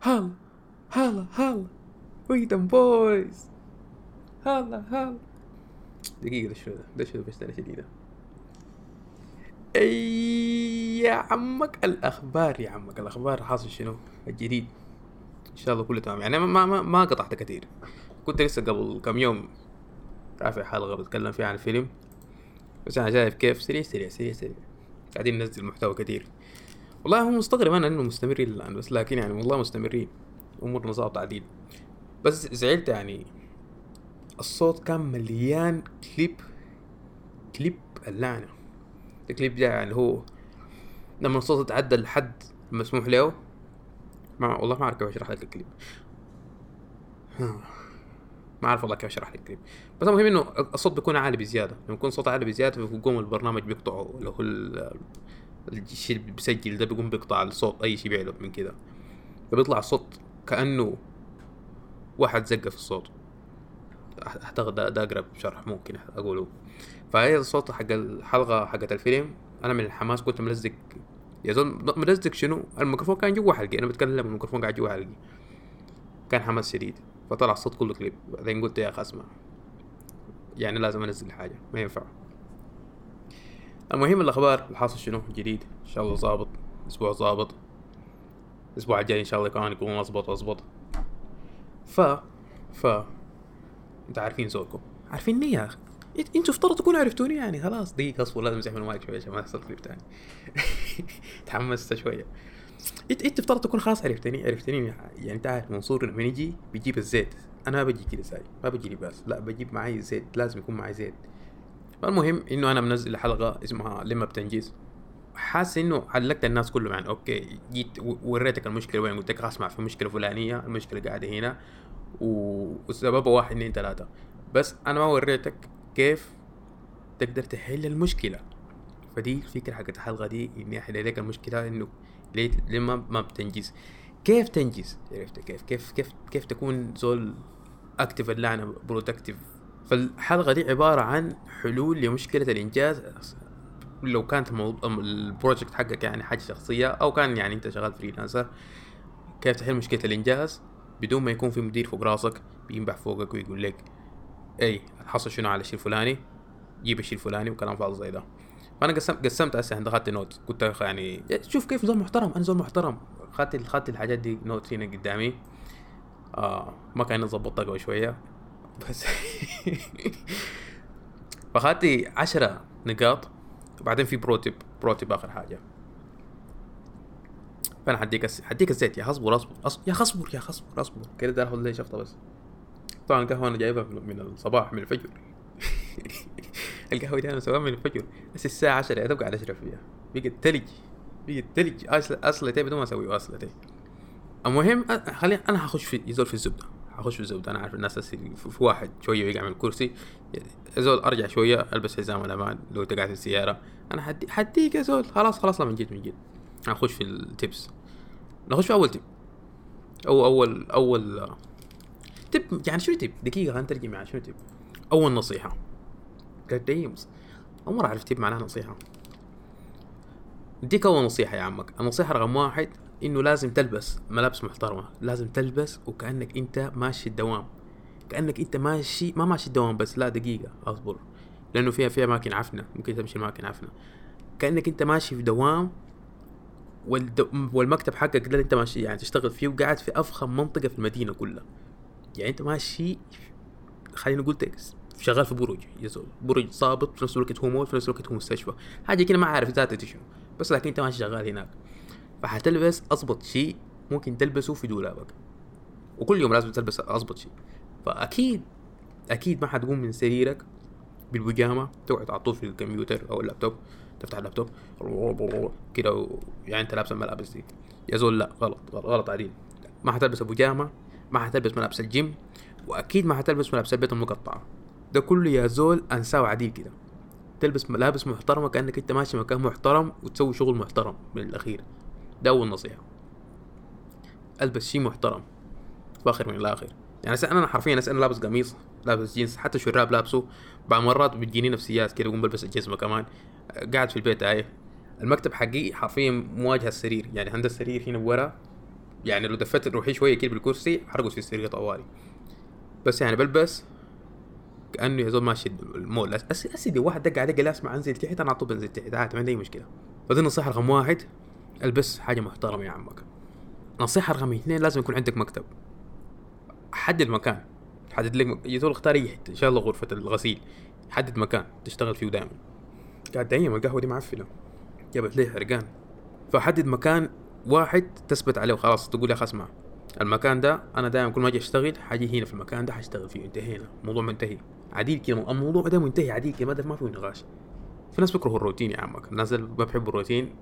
هلا هلا هلا ويدن بويز هلا هلا دقيقة ده شنو ده؟ ده شنو أنا شديدة. أي يا عمك الأخبار يا عمك الأخبار. حاصل شنو؟ الجديد. إن شاء الله كله تمام. يعني ما ما ما قطعت كثير. كنت لسه قبل كم يوم رافع حلقة بتكلم فيها عن الفيلم بس أنا شايف كيف. سريع سريع سريع سريع. قاعدين ننزل محتوى كثير. والله هو مستغرب أنا إنه مستمرين الآن بس لكن يعني والله مستمرين. امورنا ظابطة عديل بس زعلت يعني. الصوت كان مليان clip clip اللعنة. الكليب ده يعني هو لما الصوت يتعدى الحد المسموح له. ما والله ما أعرف كيف أشرح لك الكليب. ما أعرف والله كيف أشرح لك الكليب. بس المهم إنه الصوت بيكون عالي بزيادة. لما يكون صوت عالي بزيادة بيقوم البرنامج بيقطعه اللي هو الشيء اللي بيسجل ده بيقوم بيقطع الصوت أي شيء بيعلق من كده. فبيطلع الصوت كأنه واحد زقه في الصوت. أعتقد ده أقرب شرح ممكن أقوله. فهي الصوت حق الحلقة حقت الفيلم. أنا من الحماس كنت ملزق. يا زول ملزق شنو؟ الميكروفون كان جوا حلقي. أنا بتكلم الميكروفون قاعد جوا حلقي. كان حماس شديد. فطلع الصوت كله كليب. بعدين قلت يا أخي اسمع يعني لازم انزل حاجة. ما ينفع. المهم الأخبار الحاصل شنو؟ جديد. إن شاء الله ظابط. أسبوع ظابط. الأسبوع الجاي إن شاء الله كمان يكون اظبط أظبط. ف ف. أنت عارفين زوركم عارفيني يا أخي؟ إنتوا افترض تكونوا عرفتوني يعني خلاص. دقيقة أصبر لازم امسح من المايك شوية عشان ما يحصل كليب تاني. تحمست شوية. انت إنت افترض تكون خلاص عرفتني عرفتني يعني أنت عارف منصور لما يجي بيجيب الزيت. أنا ما بجي كده ساي. ما بجي لباس لا بجيب معي زيت. لازم يكون معي زيت. فالمهم إنه أنا منزل حلقة اسمها لما بتنجز. حاسس إنه علقت الناس كلهم يعني أوكي جيت وريتك المشكلة وين قلت لك اسمع في مشكلة فلانية المشكلة قاعدة هنا و- وسببها واحد اثنين ثلاثة. بس أنا ما وريتك كيف تقدر تحل المشكلة. فدي الفكرة حقت الحلقة دي إني أحل لك المشكلة إنه ليه لما ما بتنجز. كيف تنجز؟ عرفت كيف كيف كيف كيف تكون زول active اللعنه productive فالحلقة دي عبارة عن حلول لمشكلة الإنجاز لو كانت ال project حقك يعني حاجة شخصية أو كان يعني أنت شغال freelancer كيف تحل مشكلة الإنجاز؟ بدون ما يكون في مدير فوق راسك بينبح فوقك ويقول لك إي حصل شنو على الشيء الفلاني؟ جيب الشيء الفلاني وكلام فاضي زي ده. فأنا قسمت قسمت هسه عند اخذت note أخ- يعني شوف كيف زول محترم أنا زول محترم. اخذت الحاجات دي note هنا قدامي. آه ما كان ظبطتها قبل شوية. بس. فاخذت عشرة نقاط وبعدين في pro tip pro tip آخر حاجة. فانا حديك الس... حديك الزيت يا أصبر اصبر يا اصبر يا اصبر أصبر. كده ده اخذ لي شفطه بس. طبعا القهوة أنا جايبها من الصباح من الفجر. القهوة دي أنا مسويها من الفجر. بس الساعة 10 يا دوب قاعد أشرب فيها. بقت تلج بقت تلج. اصل اصلتي بدون ما أسوي اصلتي المهم خليني أنا حخش في يزول في الزبدة. حخش في الزبده أنا عارف الناس في واحد شوية يقع من الكرسي يزول أرجع شوية ألبس حزام الامان لو انت قاعد في السيارة. أنا حدي حديك يا زول. خلاص خلاص لا من جد من جد. هنخش في التبس. نخش في أول تب. أو اول أول تب يعني شنو تب؟ دقيقة خلينا نترجم يعني شنو تب؟ أول نصيحة. قديمز اول مره أعرف تب معناها نصيحة. اديك أول نصيحة يا عمك. النصيحة رقم واحد إنه لازم تلبس ملابس محترمة لازم تلبس وكأنك أنت ماشي الدوام. كأنك أنت ماشي ما ماشي الدوام بس لا دقيقة أصبر. لأنه فيها في أماكن عفنة ممكن تمشي أماكن عفنة. كأنك أنت ماشي في دوام. والمكتب حقك اللي أنت ماشي يعني تشتغل فيه وقاعد في أفخم منطقة في المدينة كلها. يعني أنت ماشي خلينا نقول تكس شغال في برج برج صابط في نفس الوقت هو مول في نفس الوقت هو مستشفى. حاجة كده ما عارف ذاتها شنو بس لكن أنت ماشي شغال هناك. فحتلبس اضبط شيء ممكن تلبسه في دولابك وكل يوم لازم تلبس اضبط شيء. فأكيد أكيد ما حتقوم من سريرك بالبيجامة تقعد على طول في الكمبيوتر أو اللابتوب تفتح اللابتوب كده. يعني أنت لابس الملابس دي. يا زول لا غلط غلط, غلط عديل ما حتلبس بيجامه ما حتلبس ملابس الجيم وأكيد ما حتلبس ملابس البيت المقطعة. ده كله يا زول انساه عديل كده. تلبس ملابس محترمة كأنك أنت ماشي مكان محترم وتسوي شغل محترم من الأخير. ده اول نصيحه ألبس شيء محترم. فاخر من الآخر. يعني أنا حرفيا أنا لابس قميص لابس جينز حتى شراب لابسه بعض مرات بتجيني نفسيات كده اقوم بلبس الجزمه كمان قاعد في البيت إيه المكتب حقي حرفيا مواجهة السرير. يعني عند السرير هنا ورا يعني لو دفت روحي شوية كده بالكرسي حرقص في السرير طوالي بس يعني بلبس كأنه يا زول ماشي المول. أسيدي واحد دق عليه قال اسمع أنزل تحت أنا على طول بنزل تحت. عادي ما عندي أي مشكلة. بعدين النصيحة رقم واحد. البس حاجة محترمة يا عمك. نصيحة رقم اثنين لازم يكون عندك مكتب. حدد مكان. حدد لك يا زول اختار اي حتة إن شاء الله غرفة الغسيل. حدد مكان تشتغل فيه دائما قاعد دايما القهوه دي معفنة. جابت لي حرقان فحدد مكان واحد تثبت عليه وخلاص تقول يا أخي اسمع المكان ده أنا دائما كل ما أجي أشتغل حاجي هنا في المكان ده حاشتغل فيه انتهينا الموضوع منتهي. عديل كده الموضوع ده منتهي عديل كده ما فيه نقاش. في ناس بيكرهوا الروتين يا عمك. الناس اللي ما بيحبوا الروتين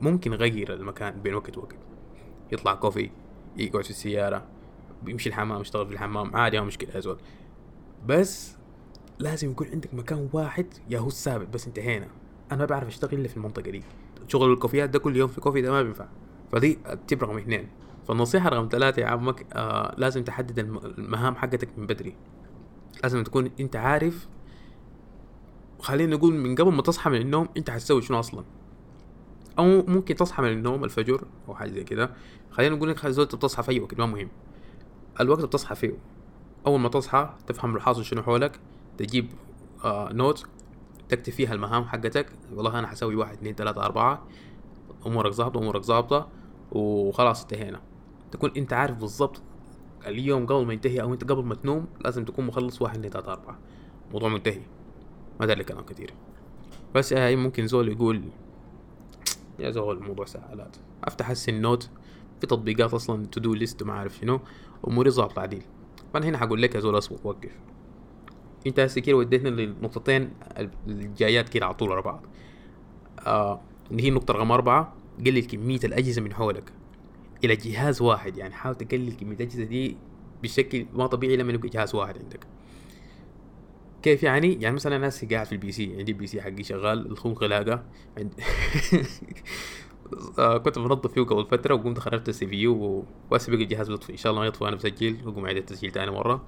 ممكن يغير المكان بين وقت وقت يطلع كوفي يقعد في السيارة بيمشي الحمام يشتغل في الحمام عادي ما مشكلة يا زول بس لازم يكون عندك مكان واحد يا هو الثابت بس انتهينا. أنا ما بعرف أشتغل إلا في المنطقة دي. شغل الكوفيات ده كل يوم في كوفي ده ما بينفع. فدي التيب رقم اثنين. فالنصيحة رقم ثلاثة يا عمك آه لازم تحدد المهام حقتك من بدري. لازم تكون أنت عارف خلينا نقول من قبل ما تصحى من النوم أنت حتسوي شنو أصلا. أو ممكن تصحى من النوم الفجر أو حاجة زي كده. خلينا نقول لك زول بتصحى في أي وقت ما مهم. الوقت بتصحى فيه. أول ما تصحى تفهم الحاصل شنو حولك تجيب آه نوت تكتب فيها المهام حقتك. والله أنا حسوي واحد اثنين ثلاثة أربعة. أمورك ظابطة أمورك ظابطة. وخلاص انتهينا. تكون أنت عارف بالضبط اليوم قبل ما ينتهي أو أنت قبل ما تنوم لازم تكون مخلص واحد اثنين ثلاثة أربعة. موضوع منتهي. ما داري كلام كتير. بس هاي ممكن زول يقول يا زول الموضوع سهلات. أفتح هسه ال note في تطبيقات أصلا to do list وما عارف شنو اموري ظابطة عديل. فأنا هنا حقول لك يا زول أصبر وقف. أنت هسه كده وديتني للنقطتين الجايات كده على طول ورا بعض. آه اللي هي النقطة رقم أربعة قلل كمية الأجهزة من حولك. إلى جهاز واحد يعني حاول تقلل كمية الأجهزة دي بشكل ما طبيعي لما يبقى جهاز واحد عندك. كيف يعني؟ يعني مثلا أنا قاعد في ال PC عندي ال PC حقي شغال الخوم غلاقه عند... آه كنت بنظف فيه قبل فترة وقمت خرجت ال CPU وهسه بقى الجهاز بيطفي إن شاء الله ما يطفي وأنا بسجل وقوم أعيد التسجيل تاني مرة.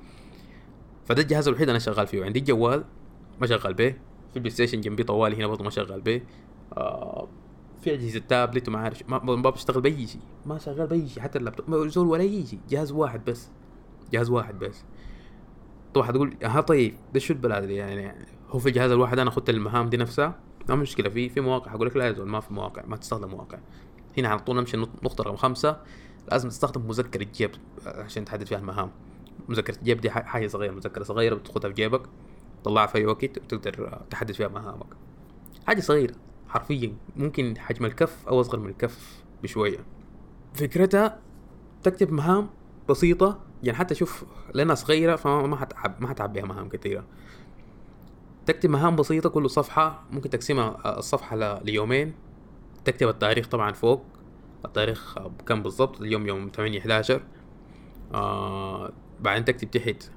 فده الجهاز الوحيد أنا شغال فيه. عندي جوال ما شغال به. في ال PlayStation جنبي طوالي هنا برضه ما شغال به. آه في أجهزة تابلت وما عارف ما, ما بشتغل بأي شيء. ما شغال بأي شيء حتى اللابتوب. زول ولا أي شيء. جهاز واحد بس. جهاز واحد بس. طبعا حتقول ها طيب ده شو البلاد دي يعني هو في الجهاز الواحد أنا أخذت المهام دي نفسها؟ ما مشكلة في في مواقع. حقول لك لا يا زول ما في مواقع ما تستخدم مواقع. هنا على طول نمشي نقطة رقم خمسة لازم تستخدم مذكرة جيب عشان تحدد فيها المهام. مذكرة الجيب دي حاجة صغيرة مذكرة صغيرة بتاخدها في جيبك تطلعها في أي وقت وتقدر تحدد فيها مهامك. حاجة صغيرة حرفيا ممكن حجم الكف أو أصغر من الكف بشوية. فكرتها تكتب مهام بسيطة يعني حتى شوف لأنها صغيرة فما حتعب ما حتعب بها مهام كثيرة تكتب مهام بسيطة كل صفحة ممكن تقسمها الصفحة ليومين. تكتب التاريخ طبعا فوق التاريخ كم بالضبط؟ اليوم يوم 8 11 آه بعدين تكتب تحت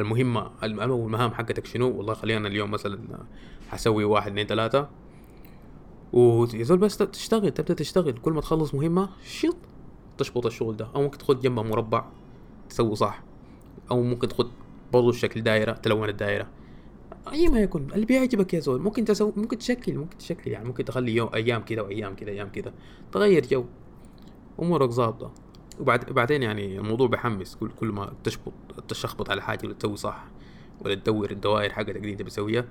المهمة المهام حقتك شنو؟ والله خلينا اليوم مثلا حسوي واحد اثنين ثلاثة. ويظل بس تشتغل تبدأ تشتغل. كل ما تخلص مهمة شط تشبط الشغل ده. أو ممكن تخد جنبها مربع. تسوي صح. أو ممكن تخد برضو الشكل دايرة تلون الدايرة. أي ما يكون. اللي بيعجبك يا زول ممكن تسوي ممكن تشكل ممكن تشكل يعني. ممكن تخلي يوم أيام كذا وأيام كذا أيام كذا تغير جو. أمورك ظابطة. وبعد بعدين يعني الموضوع بحمس. كل كل ما تشبط تشخبط على حاجة ولا تسوي صح ولا تدور الدوائر حقتك اللي أنت بتسويها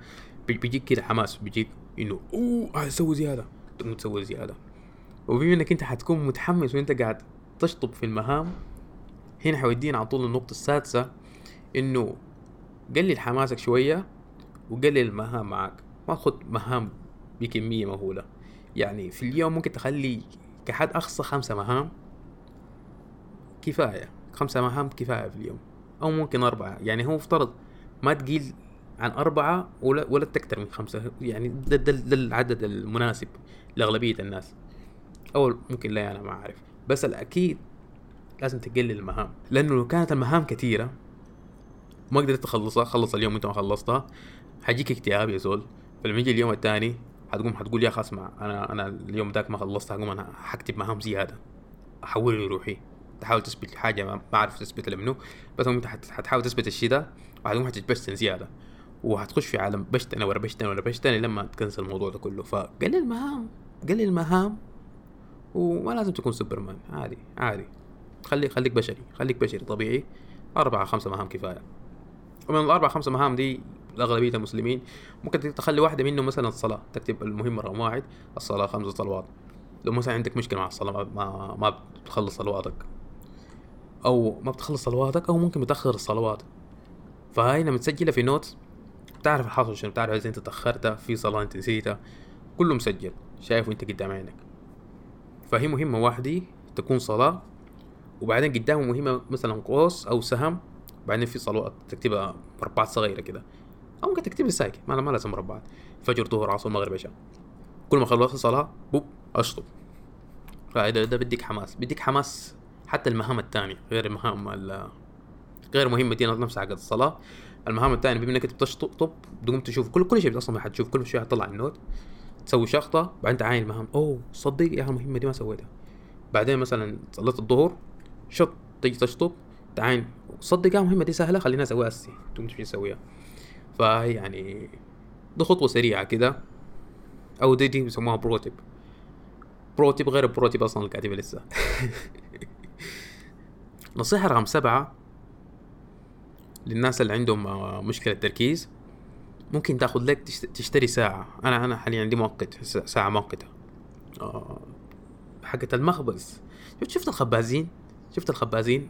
بيجيك كده حماس. بيجيك إنه أوه أسوي زيادة. تقوم تسوي زيادة. وبما إنك أنت حتكون متحمس وأنت قاعد تشطب في المهام هنا حيودينا على طول النقطة السادسة إنه قلل حماسك شوية وقلل المهام معك. ما تخد مهام بكمية مهولة. يعني في اليوم ممكن تخلي كحد أقصى خمسة مهام كفاية. خمسة مهام كفاية في اليوم. أو ممكن أربعة. يعني هو افترض ما تقيل عن أربعة ولا ولا تكتر من خمسة. يعني ده, ده, ده العدد المناسب لأغلبية الناس. أو ممكن لا أنا ما أعرف. بس الأكيد لازم تقلل المهام. لأنه لو كانت المهام كثيرة ما قدرت تخلصها خلص اليوم انت ما خلصتها حيجيك اكتئاب يا زول. فلما يجي اليوم الثاني حتقوم حتقول يا أخي اسمع أنا أنا اليوم ذاك ما خلصت حقوم أنا حكتب مهام زيادة. احول روحي تحاول تثبت حاجة ما أعرف تثبت لمنه بس انت حتحاول تثبت الشيء ده وحتقوم حتتبشتن زيادة. وهتخش في عالم بشتنه ورا بشتنه ورا بشتنه لما تكنسل الموضوع ده كله. فقلل المهام قلل المهام وما لازم تكون سوبرمان عادي عادي. خلي خليك بشري خليك بشري طبيعي. أربعة خمسة مهام كفاية. ومن الأربعة خمسة مهام دي لأغلبية المسلمين ممكن تخلي واحدة منهم مثلا الصلاة تكتب المهمة رقم واحد الصلاة خمس صلوات. لو مثلا عندك مشكلة مع الصلاة ما ما بتخلص صلواتك. أو ما بتخلص صلواتك أو ممكن بتأخر الصلوات. فهاي لما تسجلها في نوت بتعرف الحاصل شنو بتعرف إذا أنت تأخرت في صلاة أنت نسيتها. كله مسجل شايف وأنت قدام عينك. فهي مهمة واحدة تكون صلاة وبعدين قدامه مهمة مثلا قوس أو سهم بعدين في صلوات تكتبها مربعات صغيرة كده. أو ممكن تكتب ساكن ما ما لازم مربعات. فجر ظهر عصر مغرب عشاء. كل ما خلصت صلاة بوب أشطب. فإذا ده بديك حماس. بديك حماس حتى المهام التانية غير المهام غير مهمة دي نفسها حق الصلاة. المهام التانية بما إنك بتشطب تقوم تشوف كل كل شيء أصلا حتشوف كل شيء حتطلع النوت. تسوي شخطة بعدين تعاين المهام. أوه صدق يا المهمة دي ما سويتها. بعدين مثلا صليت الظهر. شط تجي تشطب تعاين صدق المهمة دي سهلة خلينا اسويها هسي تقوم تمشي تسويها فهي يعني دي خطوة سريعة كده. أو دي دي بيسموها بروتيب بروتيب غير البروتيب أصلا الكاتبة لسه. نصيحة رقم سبعة للناس اللي عندهم آه، مشكلة تركيز ممكن تاخذ لك تشتري ساعة. أنا أنا حاليا عندي مؤقت ساعة مؤقتة آه، حقت المخبز. شفت الخبازين؟ شفت الخبازين؟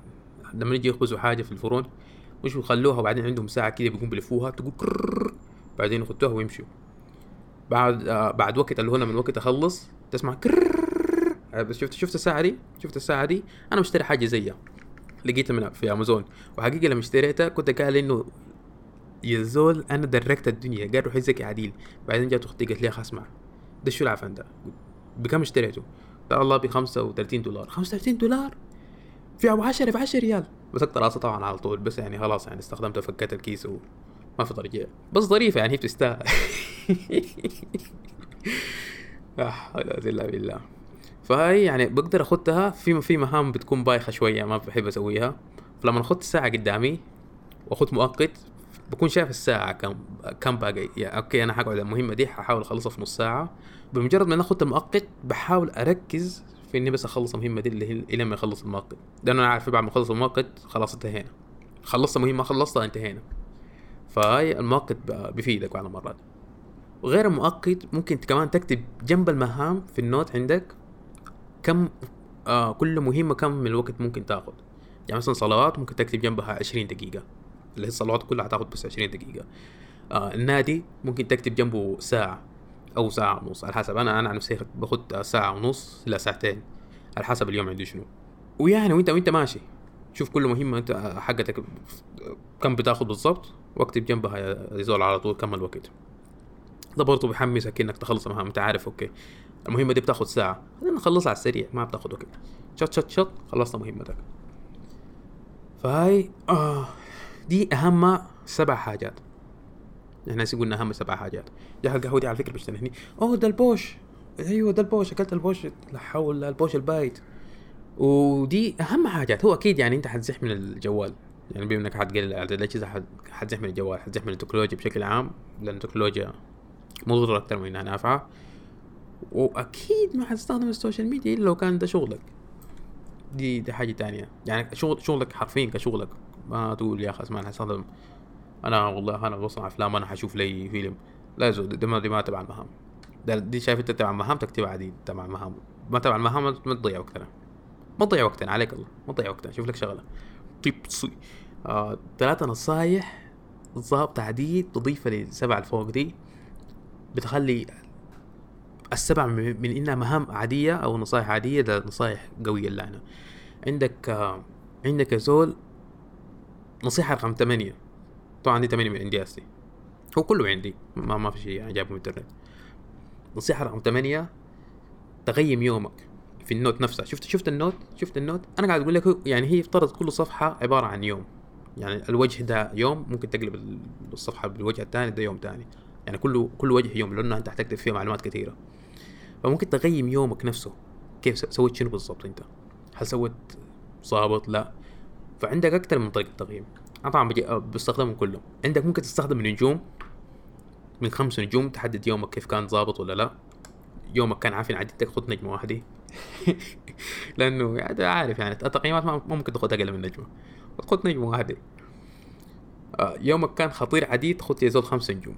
لما يجي يخبزوا حاجة في الفرن مش بيخلوها وبعدين عندهم ساعة كده بيقوم بلفوها تقول بعدين يخدوها ويمشوا. بعد آه بعد وقت اللي هو لما الوقت يخلص تسمع كرر شفت شفت الساعة دي؟ شفت الساعة دي؟ أنا مشتري حاجة زيها. لقيتها من في امازون وحقيقة لما اشتريتها كنت قال إنه يا زول أنا دركت الدنيا. قال روح يزكي عديل. بعدين جات أختي قالت لي اسمع ده شو العفن ده. بكم اشتريته؟ قال الله ب 35 دولار. 35 دولار؟ في ابو 10 ب 10 ريال مسكت راسي طبعا على طول بس يعني خلاص يعني استخدمته فكيت الكيس وما في ترجيع بس ظريفة يعني هي بتستاهل. لا حول ولا بالله. فهي يعني بقدر اخدها في في مهام بتكون بايخة شوية ما بحب أسويها. فلما اخدت الساعة قدامي واخدت مؤقت بكون شايف الساعة كم كم باقي. يعني أوكي أنا حقعد المهمة دي ححاول أخلصها في نص ساعة. بمجرد ما أنا المؤقت بحاول أركز في إني بس أخلص المهمة دي اللي هي إلى ما يخلص المؤقت لأنه أنا عارف بعد ما أخلص المؤقت خلاص انتهينا. خلصت مهمة خلصتها انتهينا. فهاي المؤقت بفيدك بعض المرات. وغير المؤقت ممكن كمان تكتب جنب المهام في ال note عندك كم آه كل مهمة كم من الوقت ممكن تاخذ يعني مثلا صلوات ممكن تكتب جنبها عشرين دقيقة. اللي هي الصلوات كلها هتاخذ بس عشرين دقيقة. آه النادي ممكن تكتب جنبه ساعة. أو ساعة ونص. على حسب أنا أنا عن نفسي باخد ساعة ونص إلى ساعتين على حسب اليوم عندي شنو. ويعني وأنت وأنت ماشي. شوف كل مهمة أنت حقتك كم بتاخذ بالضبط واكتب جنبها يا زول على طول كم الوقت ده برضه بيحمسك إنك تخلص المهام أنت عارف أوكي. المهمة دي بتاخد ساعة. خلينا نخلصها على السريع ما بتاخد وقت. شط شط شط خلصنا مهمتك. فهاي آه دي أهم سبع حاجات. إحنا قلنا أهم سبع حاجات. يا القهوة دي على فكرة بتشتهني أوه ده البوش. أيوه ده البوش. أكلت البوش. لا حول البوش البايت ودي أهم حاجات. هو أكيد يعني أنت حتزح من الجوال. يعني بما إنك حتقلل الاجهزه حتزح من الجوال؟ حتزح من التكنولوجيا بشكل عام لأن التكنولوجيا مضرة أكثر من إنها نافعة. وأكيد ما حتستخدم ال social media إلا لو كان ده شغلك. دي دي حاجة تانية. يعني شغل شغلك حرفيا كشغلك. ما تقول يا أخي أسمع أنا حستخدم أنا والله أنا بصنع أفلام أنا حشوف لي فيلم. لا يزول دي ما, دي ما تبع المهام. دي شايف أنت تبع المهام تكتبها عادي تبع المهام. ما تبع المهام ما تضيع وقتنا. ما تضيع وقتنا عليك الله. ما تضيع وقتنا شوف لك شغلة. طيب آه، ثلاثة نصايح ضابط عديد تضيفها للسبع الفوق دي. بتخلي السبع من إنها مهام عادية أو نصائح عادية ده نصائح قوية لنا. عندك آه عندك يا زول نصيحة رقم ثمانية. طبعا دي ثمانية من عندي هسي هو كله عندي ما ما في شيء يعني جايبه من الإنترنت. نصيحة رقم ثمانية تقيم يومك في ال note نفسها شفت شفت ال note؟ شفت ال note؟ أنا قاعد أقول لك يعني هي افترض كل صفحة عبارة عن يوم. يعني الوجه ده يوم ممكن تقلب الصفحة بالوجه الثاني ده يوم ثاني. يعني كل كل وجه يوم لأنه أنت حتكتب فيه معلومات كثيرة. فممكن تقيم يومك نفسه. كيف سويت شنو بالضبط أنت؟ هل سويت ظابط لا. فعندك أكثر من طريقة تقييم أنا طبعا بستخدمهم كلهم. عندك ممكن تستخدم النجوم. من خمس نجوم تحدد يومك كيف كان ظابط ولا لا. يومك كان عافي عديتك خذ نجمة واحدة. لأنه يعني عارف يعني التقييمات ما ممكن تاخذ أقل من نجمة. خذ نجمة واحدة. آه، يومك كان خطير عديد خذ يا زول خمسة نجوم.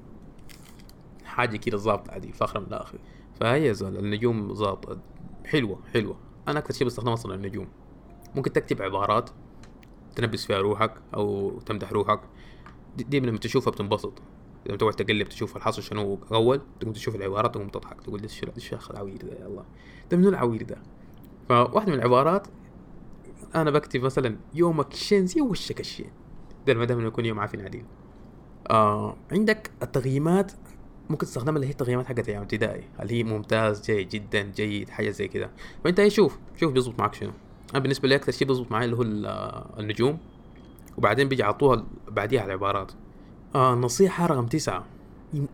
حاجة كده ظابطة عديد فخرا من الآخر. فهي زول النجوم ظابطة. حلوة حلوة. أنا أكثر شيء بستخدمها أصلا النجوم. ممكن تكتب عبارات. تنبس فيها روحك أو تمدح روحك. دي, لما تشوفها بتنبسط. لما تقعد تقلب تشوف الحصل شنو اول تقوم تشوف العبارات تقوم تضحك تقول إيش الشيخ العوير ده يا الله. ده منو العوير ده؟ فواحدة من العبارات أنا بكتب مثلا يومك شين زي وشك الشين. ده ما دام يكون يوم عافي عديل. آه عندك التقييمات ممكن تستخدمها اللي هي التقييمات حقت أيام ابتدائي اللي هي ممتاز جيد جدا جيد حاجة زي كده. فأنت إيه شوف شوف بيظبط معك شنو. أنا بالنسبة لي أكثر شيء بيظبط معي اللي هو النجوم وبعدين بيجي عطوها بعديها العبارات. آه نصيحة رقم تسعة.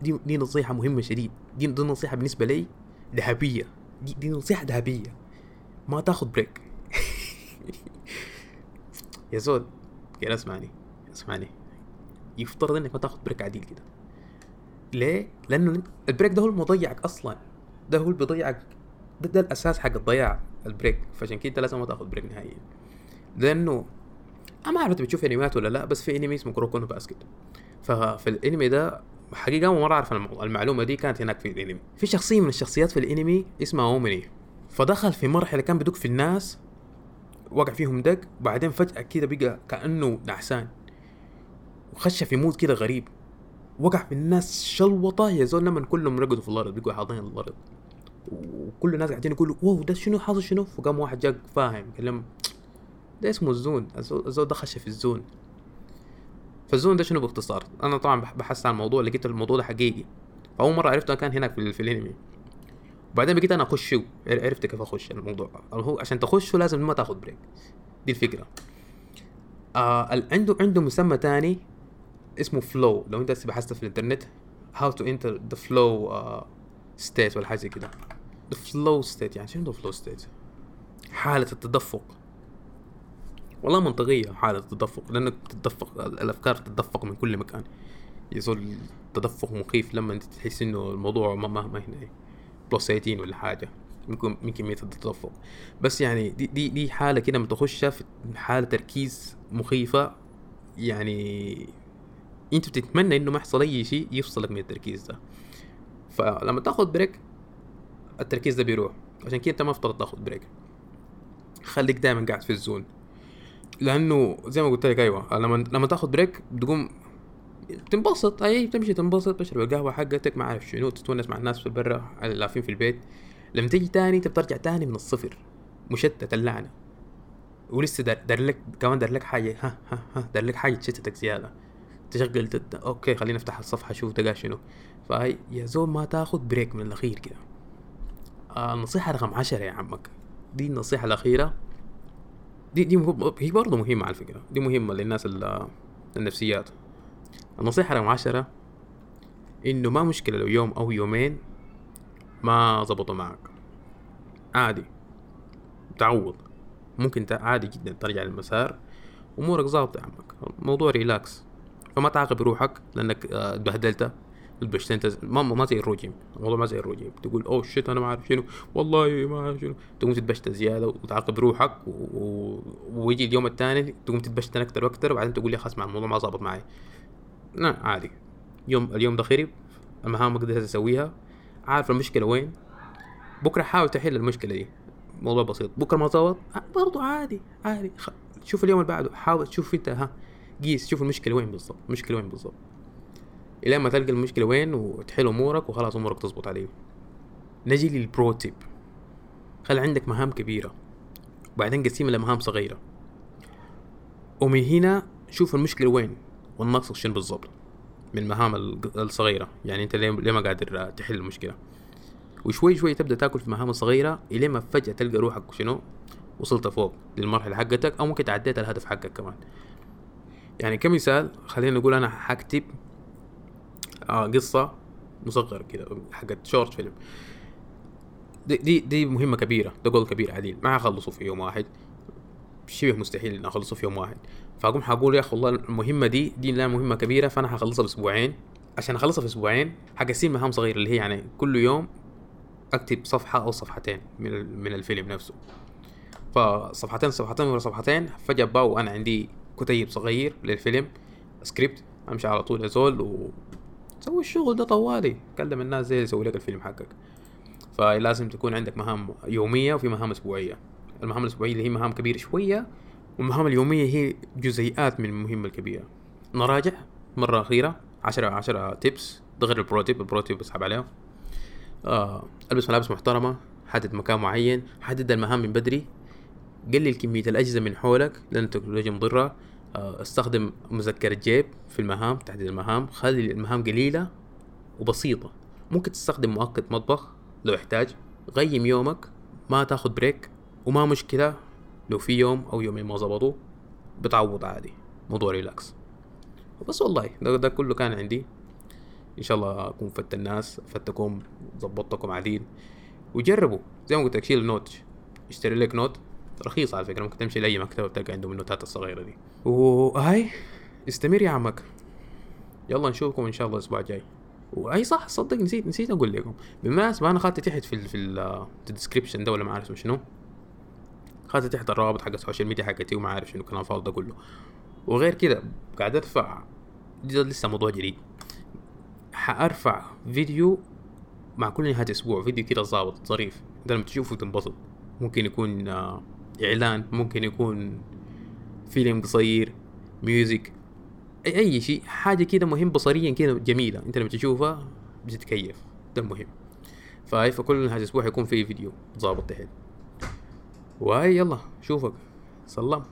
دي, دي نصيحة مهمة شديد. دي, دي نصيحة بالنسبة لي ذهبية. دي, دي نصيحة ذهبية. ما تاخذ break يا زول يا اسمعني اسمعني. يفترض إنك ما تاخذ break عديل كده. ليه؟ لأنه ال break ده هو اللي مضيعك أصلا. ده هو اللي بيضيعك ده, الأساس حق الضياع ال break. فعشان كده لازم ما تاخذ break نهائيا. لأنه أنا ما أعرف بتشوف أنميات ولا لا بس في انمي اسمه كوروكو نو باسكت. ففي الانمي ده حقيقة ما أعرف المعلومة دي كانت هناك في الانمي في شخصية من الشخصيات في الانمي اسمها أوميني. فدخل في مرحلة كان بدق في الناس وقع فيهم دق وبعدين فجأة كده بقى كأنه نعسان وخش في mood كده غريب. وقع في الناس شلوطة يا زول لما كلهم رقدوا في الأرض بقوا حاضنين الأرض. وكل الناس قاعدين يقولوا wow ده شنو حاصل شنو؟ فقام واحد جاك فاهم قال ده اسمه الزون الزون ده خش في الزون. فالزون ده شنو باختصار؟ أنا طبعا بحثت عن الموضوع لقيت الموضوع ده حقيقي. فأول مرة عرفته كان هناك في, في الانمي. وبعدين بقيت أنا أخشه عرفت كيف أخش الموضوع. هو عشان تخشه لازم ما تاخذ break دي الفكرة. آه عنده عنده مسمى تاني اسمه flow لو أنت بحثت في الإنترنت to enter the flow uh, state ولا حاجة كده. Flow state يعني شنو flow state حالة التدفق. والله منطقية حالة التدفق لأنك تتدفق الأفكار تتدفق من كل مكان. يصير تدفق مخيف لما أنت تحس إنه الموضوع ما ما, ما هنا. بلس ولا حاجة. ممكن من كمية التدفق. بس يعني دي دي دي حالة كده لما تخشها في حالة تركيز مخيفة يعني أنت بتتمنى إنه ما يحصل أي شيء يفصلك من التركيز ده. فلما تاخد break التركيز ده بيروح. عشان كده انت ما افترض تاخد break خليك دائما قاعد في ال zone. لأنه زي ما قلت لك أيوه لما لما تاخد break بتقوم تنبسط. أي تمشي تنبسط تشرب القهوة حقتك ما اعرف شنو تتونس مع الناس في برا لافين في البيت. لما تيجي تاني انت بترجع تاني من الصفر. مشتت اللعنة. ولسه دار, دار لك كمان دار لك حاجة ها ها ها دار لك حاجة تشتتك زيادة. تشغل. okay خلينا نفتح الصفحة أشوف تلقى شنو. فهي يا زول ما تاخد break من الأخير كده. آه النصيحه رقم عشرة يا عمك. دي النصيحة الأخيرة. دي دي هي برضه مهمة على فكرة. دي مهمة للناس النفسيات النصيحة رقم عشرة إنه ما مشكلة لو يوم أو يومين ما زبطوا معك. عادي. تعوض. ممكن عادي جدا ترجع للمسار. أمورك ظابطة يا عمك. الموضوع relax فما تعاقب روحك لأنك اتبهدلت البشت أنت ما ما زي الروجيم الموضوع ما زي الروجيم تقول oh shit أنا ما أعرف شنو. والله ما أعرف شنو. تقوم تتبشت زيادة وتعاقب روحك و... ويجي اليوم الثاني تقوم تتبشت أكثر وأكثر وبعدين تقول يا خلاص مع الموضوع ما ظابط معي. لا عادي. يوم اليوم ده خرب المهام ما قدرت أسويها. عارف المشكلة وين؟ بكرة حاول تحل المشكلة دي. موضوع بسيط. بكرة ما ظبط برضه عادي عادي. شوف اليوم اللي بعده. حاول تشوف أنت ها قيس شوف المشكلة وين بالضبط. المشكلة وين بالضبط. إلى ما تلقى المشكلة وين وتحل أمورك وخلاص أمورك تظبط عليه نجي للبرو تيب خلي عندك مهام كبيرة. وبعدين قسمها لمهام صغيرة. ومن هنا شوف المشكلة وين والنقص شنو بالضبط من المهام الصغيرة. يعني أنت ليه ما قادر تحل المشكلة؟ وشوي شوي تبدأ تاكل في المهام الصغيره إلى ما فجأة تلقى روحك شنو؟ وصلت فوق للمرحلة حقتك أو ممكن تعديت الهدف حقك كمان. يعني كمثال خلينا نقول أنا حكتب آه قصة مصغر كده حقت شورت فيلم دي دي دي مهمة كبيرة ده جول كبير عديل. ما حخلصه في يوم واحد. شبه مستحيل إني أخلصه في يوم واحد. فأقوم أقول يا أخي والله المهمة دي دي لا مهمة كبيرة فأنا حخلصها بأسبوعين. عشان أخلصها في أسبوعين حقسم مهام صغيره اللي هي يعني كل يوم أكتب صفحة أو صفحتين من من الفيلم نفسه. فصفحتين صفحتين ورا صفحتين فجأة باو أنا عندي كتيب صغير للفيلم سكريبت أمشي على طول أنزل و أسوي الشغل ده طوالي. كلم الناس زي يسوي لك الفيلم حقك. فلازم تكون عندك مهام يومية وفي مهام أسبوعية. المهام الأسبوعية اللي هي مهام كبيرة شوية والمهام اليومية هي جزيئات من المهمة الكبيرة. نراجع مرة أخيرة عشرة عشرة tips ده غير ال pro tip ال pro tip بسحب عليه. آه ألبس ملابس محترمة حدد مكان معين حدد المهام من بدري. قلل كمية الأجهزة من حولك لأن التكنولوجيا مضرة. استخدم مذكرة جيب في المهام تحديد المهام خلي المهام قليلة وبسيطة. ممكن تستخدم مؤقت مطبخ لو احتاج قيم يومك ما تاخد break وما مشكلة لو في يوم أو يومين ما زبطوا بتعوض عادي. موضوع relax بس والله ده, ده كله كان عندي. إن شاء الله أكون فدت الناس فدتكم ظبطتكم عديل. وجربوا زي ما قلت لك شيل ال note اشتري لك note رخيص على فكرة ممكن تمشي لأي مكتبة بتلقى عندهم ال note ات الصغيرة دي. وهاي استمر يا عمك. يلا نشوفكم إن شاء الله الأسبوع الجاي. وأي صح صدق نسيت نسيت أقول لكم. بالمناسبة أنا اخذت تحت في ال في ال description ده ولا ما عارف اسمه شنو. اخذت تحت الروابط حق ال social media حقتي وما عارف شنو كلام فاضي ده كله. وغير كده قاعد أرفع ده لسه موضوع جديد. حأرفع فيديو مع كل نهاية أسبوع فيديو كده ظابط ظريف. انت لما تشوفه تنبسط. ممكن يكون آه، إعلان ممكن يكون فيلم قصير ميوزك اي أي شيء حاجة كده مهم بصريا كده جميلة أنت لما تشوفها بتتكيف ده المهم. فهي فكل نهاية أسبوع يكون في فيديو ظابط تحت. وهاي يلا شوفك سلام.